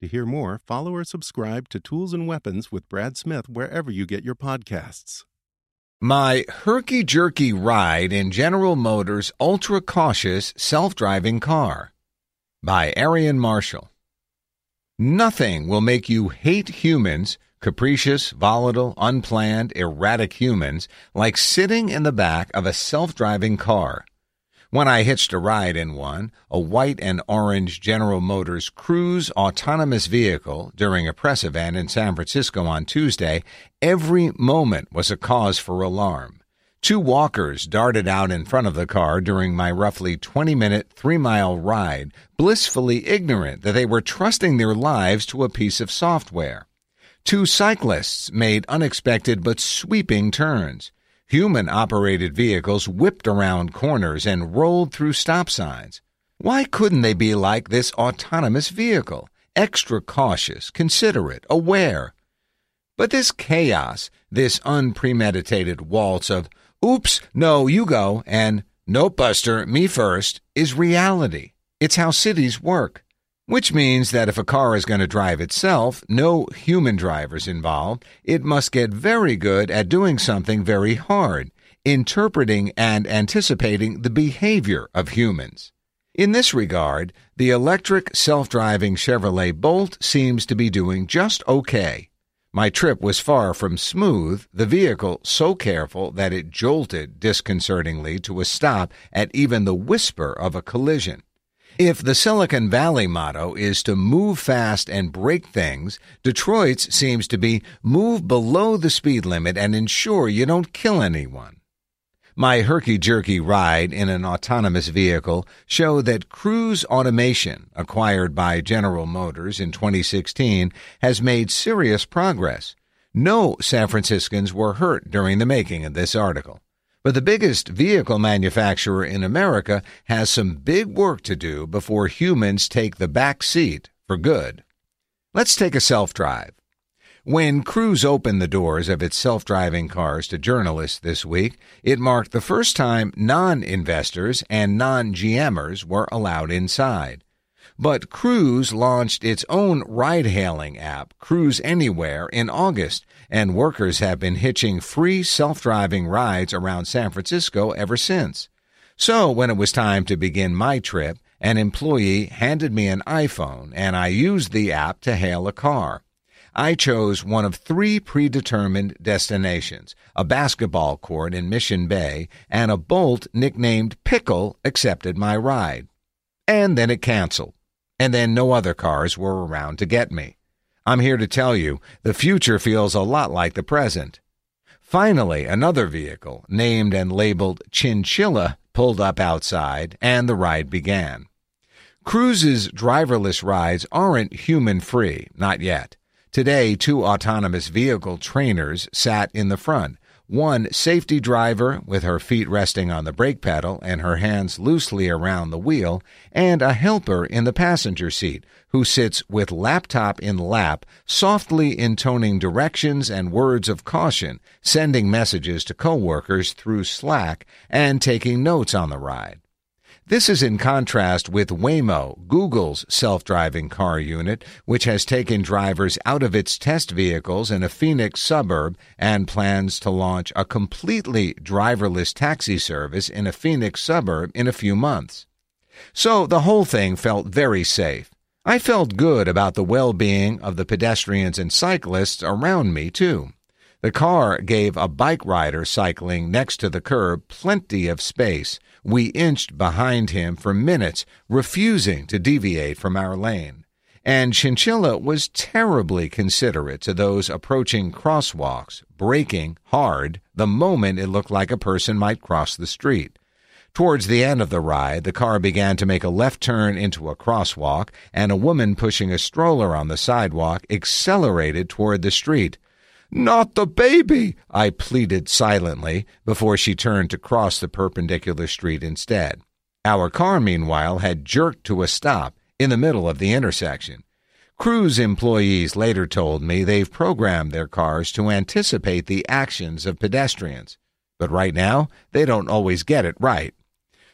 To hear more, follow or subscribe to Tools and Weapons with Brad Smith wherever you get your podcasts. My herky jerky ride in General Motors' ultra cautious self driving car by Aarian Marshall. Nothing will make you hate humans, capricious, volatile, unplanned, erratic humans, like sitting in the back of a self driving car. When I hitched a ride in one, a white and orange General Motors Cruise autonomous vehicle during a press event in San Francisco on Tuesday, every moment was a cause for alarm. Two walkers darted out in front of the car during my roughly 20 minute, three mile ride, blissfully ignorant that they were trusting their lives to a piece of software. Two cyclists made unexpected but sweeping turns. Human operated vehicles whipped around corners and rolled through stop signs. Why couldn't they be like this autonomous vehicle? Extra cautious, considerate, aware. But this chaos, this unpremeditated waltz of, oops, no, you go, and nope, Buster, me first, is reality. It's how cities work. Which means that if a car is going to drive itself, no human drivers involved, it must get very good at doing something very hard, interpreting and anticipating the behavior of humans. In this regard, the electric self-driving Chevrolet Bolt seems to be doing just okay. My trip was far from smooth, the vehicle so careful that it jolted disconcertingly to a stop at even the whisper of a collision. If the Silicon Valley motto is to move fast and break things, Detroit's seems to be move below the speed limit and ensure you don't kill anyone. My herky jerky ride in an autonomous vehicle showed that Cruise Automation, acquired by General Motors in 2016, has made serious progress. No San Franciscans were hurt during the making of this article. But the biggest vehicle manufacturer in America has some big work to do before humans take the back seat for good. Let's take a self drive. When Cruise opened the doors of its self driving cars to journalists this week, it marked the first time non investors and non GMers were allowed inside. But Cruise launched its own ride hailing app, Cruise Anywhere, in August, and workers have been hitching free self driving rides around San Francisco ever since. So when it was time to begin my trip, an employee handed me an iPhone and I used the app to hail a car. I chose one of three predetermined destinations a basketball court in Mission Bay, and a bolt nicknamed Pickle accepted my ride. And then it canceled and then no other cars were around to get me. I'm here to tell you the future feels a lot like the present. Finally, another vehicle, named and labeled Chinchilla, pulled up outside, and the ride began. Cruise's driverless rides aren't human free, not yet. Today, two autonomous vehicle trainers sat in the front, one safety driver with her feet resting on the brake pedal and her hands loosely around the wheel, and a helper in the passenger seat who sits with laptop in lap, softly intoning directions and words of caution, sending messages to coworkers through Slack, and taking notes on the ride. This is in contrast with Waymo, Google's self driving car unit, which has taken drivers out of its test vehicles in a Phoenix suburb and plans to launch a completely driverless taxi service in a Phoenix suburb in a few months. So the whole thing felt very safe. I felt good about the well being of the pedestrians and cyclists around me, too. The car gave a bike rider cycling next to the curb plenty of space we inched behind him for minutes, refusing to deviate from our lane. And Chinchilla was terribly considerate to those approaching crosswalks, braking hard the moment it looked like a person might cross the street. Towards the end of the ride, the car began to make a left turn into a crosswalk, and a woman pushing a stroller on the sidewalk accelerated toward the street. Not the baby, I pleaded silently before she turned to cross the perpendicular street instead. Our car, meanwhile, had jerked to a stop in the middle of the intersection. Cruise employees later told me they've programmed their cars to anticipate the actions of pedestrians. But right now, they don't always get it right.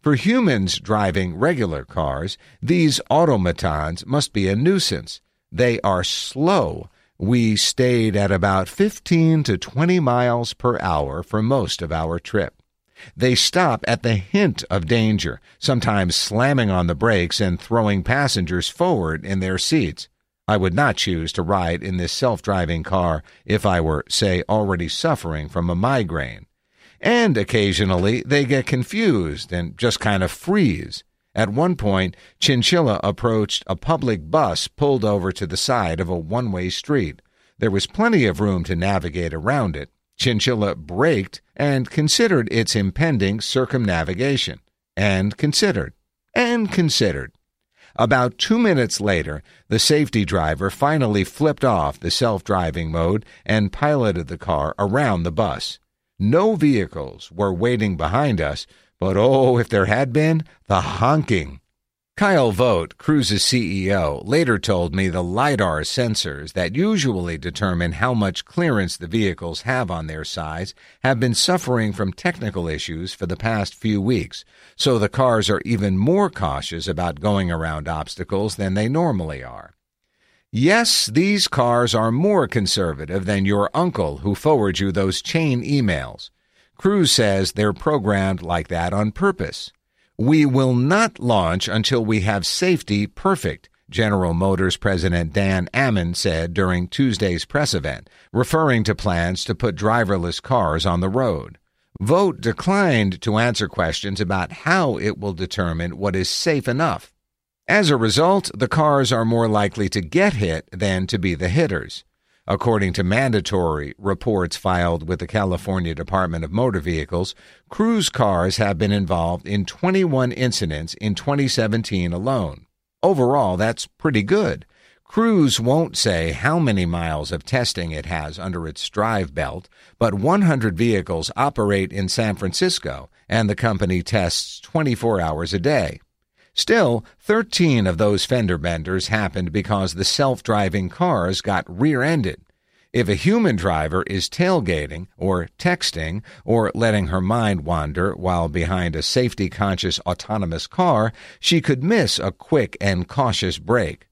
For humans driving regular cars, these automatons must be a nuisance. They are slow we stayed at about 15 to 20 miles per hour for most of our trip. They stop at the hint of danger, sometimes slamming on the brakes and throwing passengers forward in their seats. I would not choose to ride in this self driving car if I were, say, already suffering from a migraine. And occasionally they get confused and just kind of freeze. At one point, Chinchilla approached a public bus pulled over to the side of a one way street. There was plenty of room to navigate around it. Chinchilla braked and considered its impending circumnavigation. And considered. And considered. About two minutes later, the safety driver finally flipped off the self driving mode and piloted the car around the bus. No vehicles were waiting behind us, but oh, if there had been, the honking. Kyle Vogt, Cruise's CEO, later told me the LiDAR sensors that usually determine how much clearance the vehicles have on their sides have been suffering from technical issues for the past few weeks, so the cars are even more cautious about going around obstacles than they normally are. Yes, these cars are more conservative than your uncle who forwards you those chain emails. Cruise says they're programmed like that on purpose. We will not launch until we have safety perfect, General Motors President Dan Ammann said during Tuesday's press event, referring to plans to put driverless cars on the road. Vogt declined to answer questions about how it will determine what is safe enough. As a result, the cars are more likely to get hit than to be the hitters. According to mandatory reports filed with the California Department of Motor Vehicles, cruise cars have been involved in 21 incidents in 2017 alone. Overall, that's pretty good. Cruise won't say how many miles of testing it has under its drive belt, but 100 vehicles operate in San Francisco, and the company tests 24 hours a day. Still, 13 of those fender benders happened because the self driving cars got rear ended. If a human driver is tailgating or texting or letting her mind wander while behind a safety conscious autonomous car, she could miss a quick and cautious brake.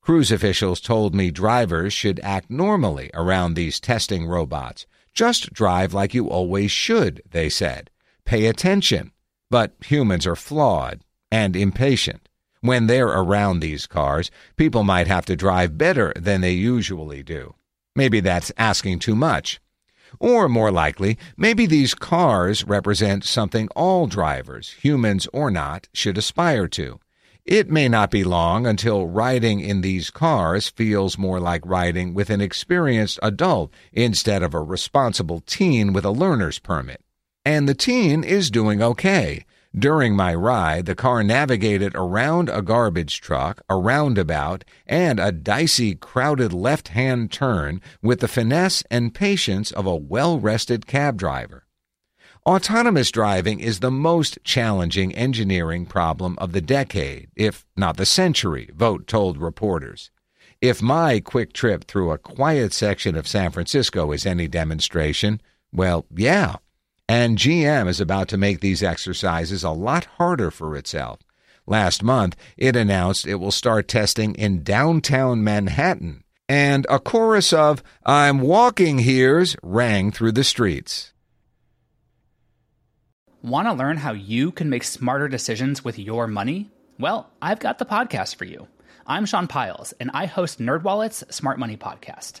Cruise officials told me drivers should act normally around these testing robots. Just drive like you always should, they said. Pay attention. But humans are flawed and impatient. When they're around these cars, people might have to drive better than they usually do. Maybe that's asking too much. Or more likely, maybe these cars represent something all drivers, humans or not, should aspire to. It may not be long until riding in these cars feels more like riding with an experienced adult instead of a responsible teen with a learner's permit. And the teen is doing okay. During my ride, the car navigated around a garbage truck, a roundabout, and a dicey, crowded left hand turn with the finesse and patience of a well rested cab driver. Autonomous driving is the most challenging engineering problem of the decade, if not the century, Vogt told reporters. If my quick trip through a quiet section of San Francisco is any demonstration, well, yeah, and GM is about to make these exercises a lot harder for itself. Last month, it announced it will start testing in downtown Manhattan, and a chorus of I'm walking here's rang through the streets. Want to learn how you can make smarter decisions with your money? Well, I've got the podcast for you. I'm Sean Pyles, and I host NerdWallet's Smart Money Podcast.